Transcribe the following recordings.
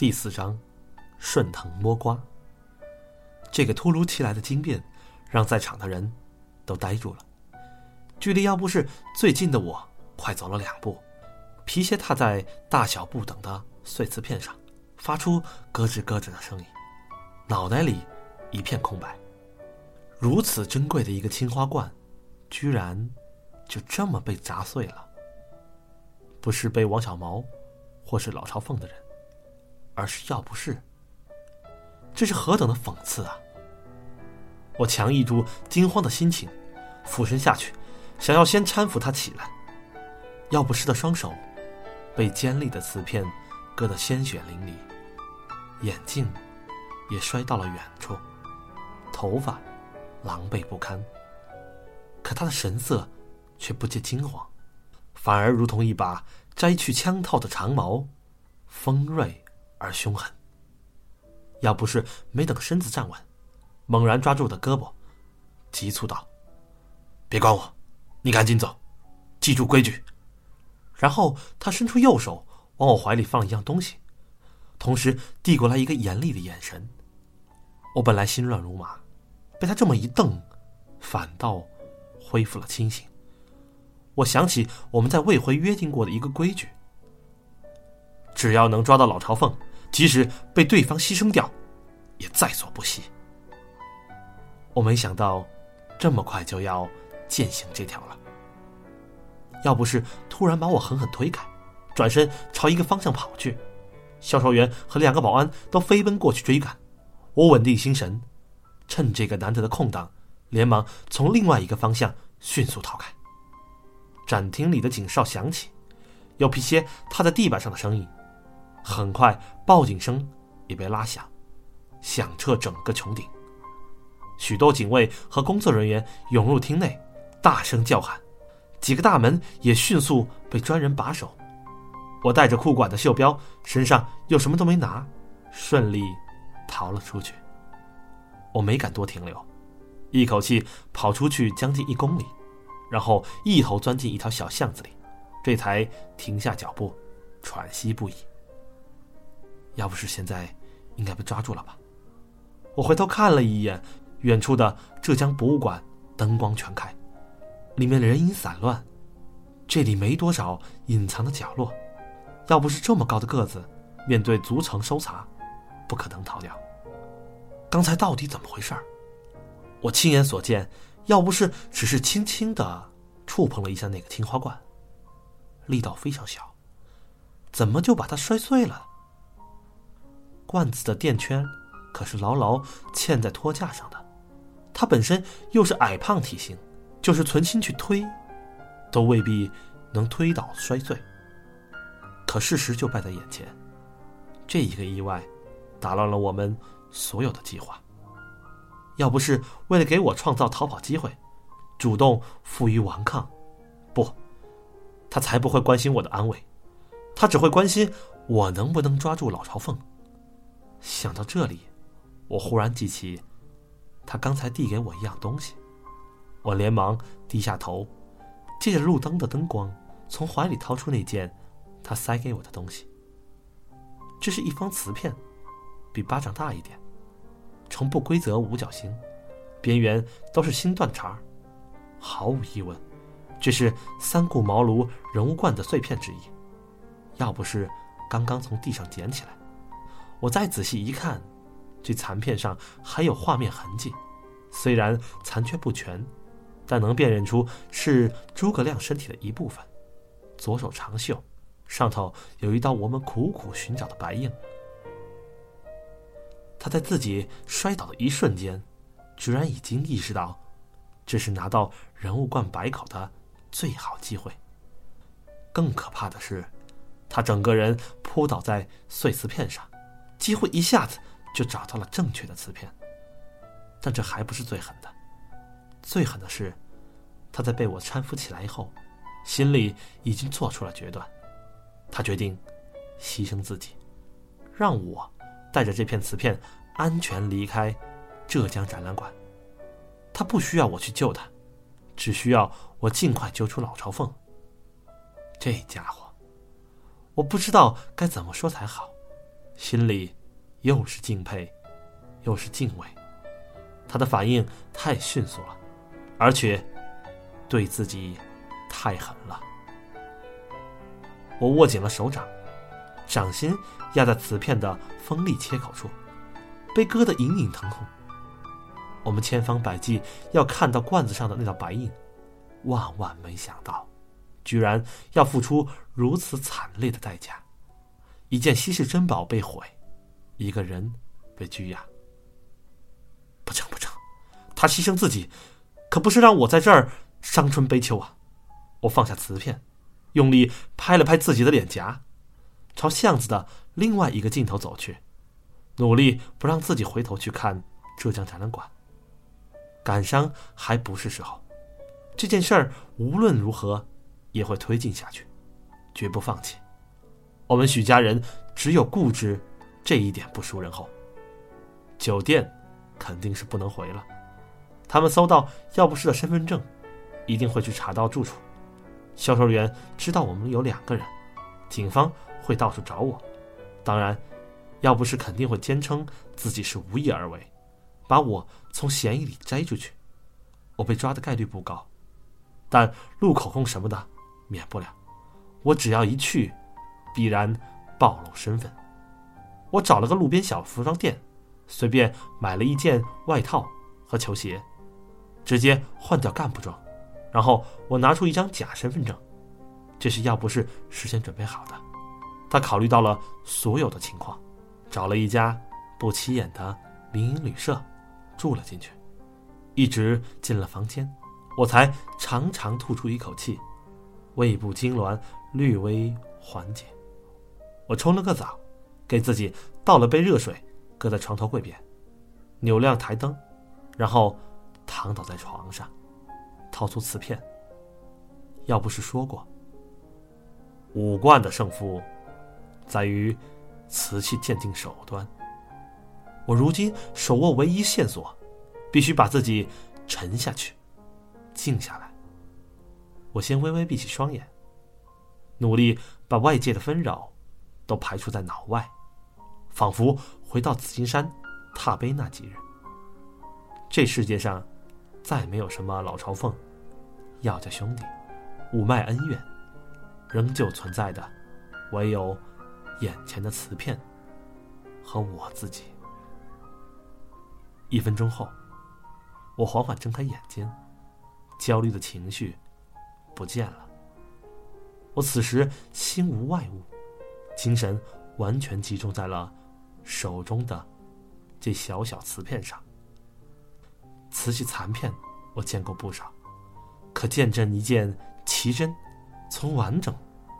第四章，顺藤摸瓜。这个突如其来的惊变，让在场的人都呆住了。距离要不是最近的我快走了两步，皮鞋踏在大小不等的碎瓷片上，发出咯吱咯吱的声音，脑袋里一片空白。如此珍贵的一个青花罐，居然就这么被砸碎了。不是被王小毛，或是老朝奉的人。而是要不是，这是何等的讽刺啊！我强抑住惊慌的心情，俯身下去，想要先搀扶他起来。要不是的双手被尖利的瓷片割得鲜血淋漓，眼镜也摔到了远处，头发狼狈不堪。可他的神色却不见惊慌，反而如同一把摘去枪套的长矛，锋锐。而凶狠。要不是没等身子站稳，猛然抓住我的胳膊，急促道：“别管我，你赶紧走，记住规矩。”然后他伸出右手往我怀里放一样东西，同时递过来一个严厉的眼神。我本来心乱如麻，被他这么一瞪，反倒恢复了清醒。我想起我们在未回约定过的一个规矩：只要能抓到老朝奉。即使被对方牺牲掉，也在所不惜。我没想到，这么快就要践行这条了。要不是突然把我狠狠推开，转身朝一个方向跑去，销售员和两个保安都飞奔过去追赶，我稳定心神，趁这个难得的空档，连忙从另外一个方向迅速逃开。展厅里的警哨响起，有皮鞋踏在地板上的声音。很快，报警声也被拉响，响彻整个穹顶。许多警卫和工作人员涌入厅内，大声叫喊。几个大门也迅速被专人把守。我带着裤管的袖标，身上又什么都没拿，顺利逃了出去。我没敢多停留，一口气跑出去将近一公里，然后一头钻进一条小巷子里，这才停下脚步，喘息不已。要不是现在，应该被抓住了吧？我回头看了一眼远处的浙江博物馆，灯光全开，里面人影散乱，这里没多少隐藏的角落。要不是这么高的个子，面对足层搜查，不可能逃掉。刚才到底怎么回事？我亲眼所见，要不是只是轻轻的触碰了一下那个青花罐，力道非常小，怎么就把它摔碎了？罐子的垫圈可是牢牢嵌在托架上的，他本身又是矮胖体型，就是存心去推，都未必能推倒摔碎。可事实就摆在眼前，这一个意外，打乱了我们所有的计划。要不是为了给我创造逃跑机会，主动负隅顽抗，不，他才不会关心我的安危，他只会关心我能不能抓住老朝奉。想到这里，我忽然记起，他刚才递给我一样东西，我连忙低下头，借着路灯的灯光，从怀里掏出那件他塞给我的东西。这是一方瓷片，比巴掌大一点，呈不规则五角星，边缘都是星断茬毫无疑问，这是三顾茅庐人物罐的碎片之一。要不是刚刚从地上捡起来。我再仔细一看，这残片上还有画面痕迹，虽然残缺不全，但能辨认出是诸葛亮身体的一部分。左手长袖，上头有一道我们苦苦寻找的白印。他在自己摔倒的一瞬间，居然已经意识到，这是拿到人物罐白口的最好机会。更可怕的是，他整个人扑倒在碎瓷片上。几乎一下子就找到了正确的瓷片，但这还不是最狠的。最狠的是，他在被我搀扶起来以后，心里已经做出了决断。他决定牺牲自己，让我带着这片瓷片安全离开浙江展览馆。他不需要我去救他，只需要我尽快救出老朝奉。这家伙，我不知道该怎么说才好。心里又是敬佩，又是敬畏。他的反应太迅速了，而且对自己太狠了。我握紧了手掌，掌心压在瓷片的锋利切口处，被割得隐隐疼痛。我们千方百计要看到罐子上的那道白印，万万没想到，居然要付出如此惨烈的代价。一件稀世珍宝被毁，一个人被拘押。不成不成，他牺牲自己，可不是让我在这儿伤春悲秋啊！我放下瓷片，用力拍了拍自己的脸颊，朝巷子的另外一个尽头走去，努力不让自己回头去看浙江展览馆。感伤还不是时候，这件事儿无论如何也会推进下去，绝不放弃。我们许家人只有固执这一点不输人后。酒店肯定是不能回了，他们搜到要不是的身份证，一定会去查到住处。销售员知道我们有两个人，警方会到处找我。当然，要不是肯定会坚称自己是无意而为，把我从嫌疑里摘出去。我被抓的概率不高，但录口供什么的免不了。我只要一去。必然暴露身份。我找了个路边小服装店，随便买了一件外套和球鞋，直接换掉干部装。然后我拿出一张假身份证，这是要不是事先准备好的。他考虑到了所有的情况，找了一家不起眼的民营旅社住了进去。一直进了房间，我才长长吐出一口气，胃部痉挛略微缓解。我冲了个澡，给自己倒了杯热水，搁在床头柜边，扭亮台灯，然后躺倒在床上，掏出瓷片。要不是说过，五冠的胜负在于瓷器鉴定手段，我如今手握唯一线索，必须把自己沉下去，静下来。我先微微闭起双眼，努力把外界的纷扰。都排除在脑外，仿佛回到紫金山踏碑那几日。这世界上再没有什么老朝奉、药家兄弟、五脉恩怨，仍旧存在的，唯有眼前的瓷片和我自己。一分钟后，我缓缓睁开眼睛，焦虑的情绪不见了。我此时心无外物。精神完全集中在了手中的这小小瓷片上。瓷器残片我见过不少，可见证一件奇珍从完整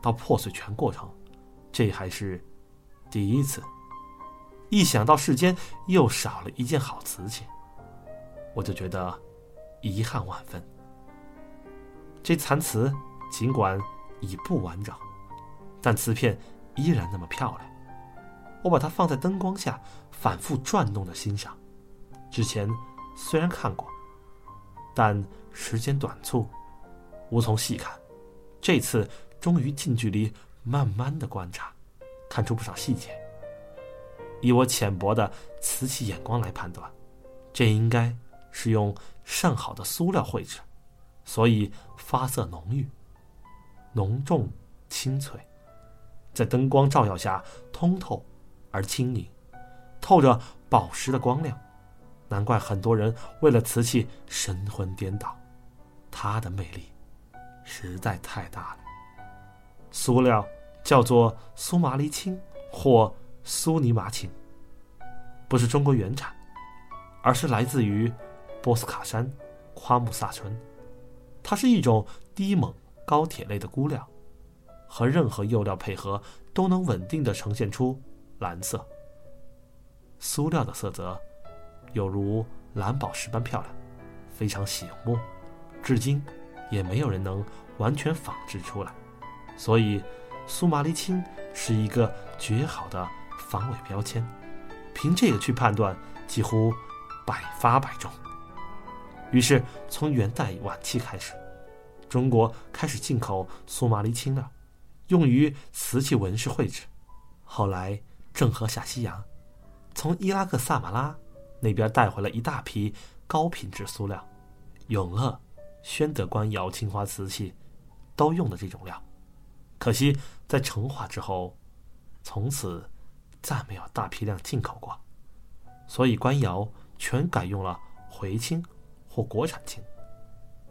到破碎全过程，这还是第一次。一想到世间又少了一件好瓷器，我就觉得遗憾万分。这残瓷尽管已不完整，但瓷片。依然那么漂亮，我把它放在灯光下，反复转动着欣赏。之前虽然看过，但时间短促，无从细看。这次终于近距离慢慢的观察，看出不少细节。以我浅薄的瓷器眼光来判断，这应该是用上好的塑料绘制，所以发色浓郁、浓重、清脆。在灯光照耀下，通透而轻盈，透着宝石的光亮。难怪很多人为了瓷器神魂颠倒，它的魅力实在太大了。塑料叫做苏麻离青或苏尼麻青，不是中国原产，而是来自于波斯卡山夸木萨村。它是一种低锰高铁类的钴料。和任何釉料配合，都能稳定的呈现出蓝色。塑料的色泽，有如蓝宝石般漂亮，非常醒目，至今也没有人能完全仿制出来。所以，苏麻离青是一个绝好的防伪标签。凭这个去判断，几乎百发百中。于是，从元代晚期开始，中国开始进口苏麻离青了。用于瓷器纹饰绘制，后来郑和下西洋，从伊拉克萨马拉那边带回了一大批高品质塑料，永乐、宣德官窑青花瓷器都用的这种料。可惜在成化之后，从此再没有大批量进口过，所以官窑全改用了回青或国产青。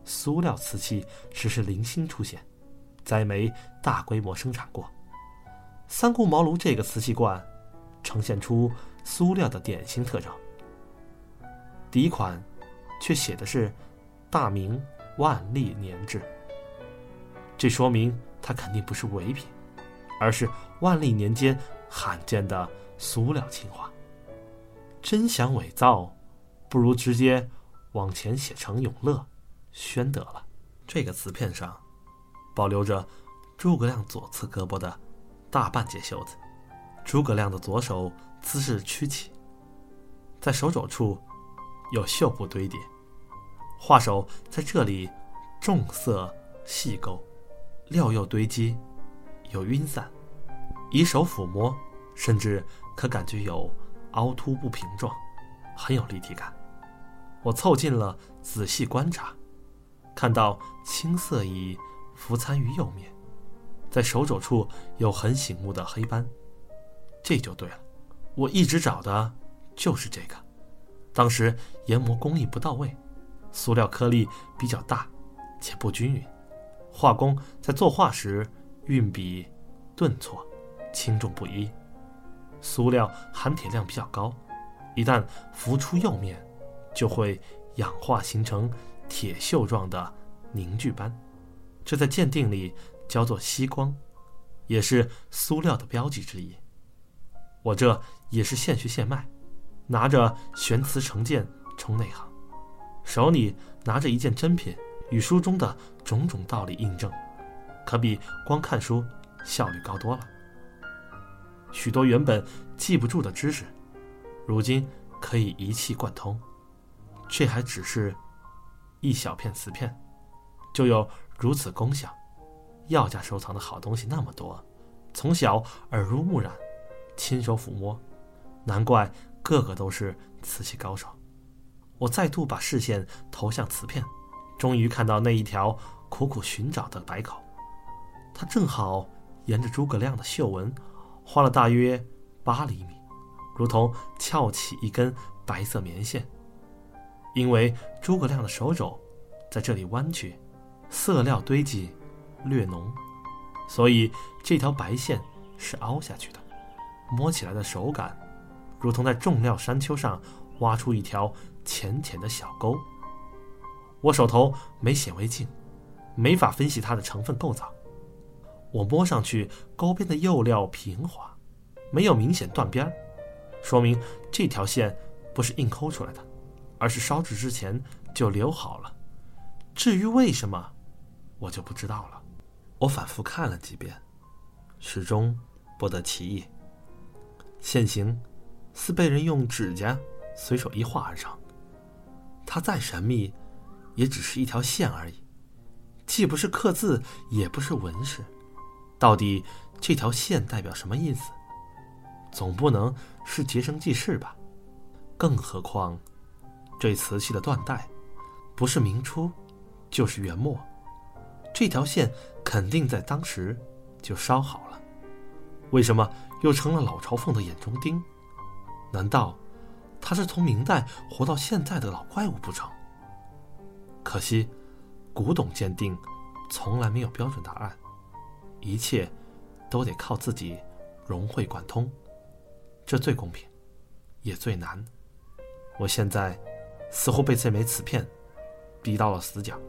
塑料瓷器只是零星出现，再没大规模生产过。三顾茅庐这个瓷器罐，呈现出塑料的典型特征。第一款，却写的是“大明万历年制”，这说明它肯定不是伪品，而是万历年间罕见的塑料青花。真想伪造，不如直接往前写成永乐。宣德了，这个瓷片上保留着诸葛亮左侧胳膊的大半截袖子。诸葛亮的左手姿势曲起，在手肘处有绣布堆叠，画手在这里重色细勾，料又堆积，有晕散，以手抚摸，甚至可感觉有凹凸不平状，很有立体感。我凑近了仔细观察。看到青色已浮参于釉面，在手肘处有很醒目的黑斑，这就对了。我一直找的就是这个。当时研磨工艺不到位，塑料颗粒比较大，且不均匀，画工在作画时运笔顿挫，轻重不一。塑料含铁量比较高，一旦浮出釉面，就会氧化形成。铁锈状的凝聚斑，这在鉴定里叫做吸光，也是塑料的标记之一。我这也是现学现卖，拿着玄瓷成鉴充内行，手里拿着一件真品，与书中的种种道理印证，可比光看书效率高多了。许多原本记不住的知识，如今可以一气贯通。这还只是。一小片瓷片，就有如此功效。药家收藏的好东西那么多，从小耳濡目染，亲手抚摸，难怪个个都是瓷器高手。我再度把视线投向瓷片，终于看到那一条苦苦寻找的白口，它正好沿着诸葛亮的绣纹画了大约八厘米，如同翘起一根白色棉线。因为诸葛亮的手肘在这里弯曲，色料堆积略浓，所以这条白线是凹下去的。摸起来的手感，如同在重料山丘上挖出一条浅浅的小沟。我手头没显微镜，没法分析它的成分构造。我摸上去沟边的釉料平滑，没有明显断边说明这条线不是硬抠出来的。而是烧制之前就留好了，至于为什么，我就不知道了。我反复看了几遍，始终不得其意。线形似被人用指甲随手一画而成，它再神秘，也只是一条线而已，既不是刻字，也不是纹饰。到底这条线代表什么意思？总不能是结绳记事吧？更何况。这瓷器的断代，不是明初，就是元末，这条线肯定在当时就烧好了，为什么又成了老朝奉的眼中钉？难道他是从明代活到现在的老怪物不成？可惜，古董鉴定从来没有标准答案，一切都得靠自己融会贯通，这最公平，也最难。我现在。似乎被这枚瓷片逼到了死角。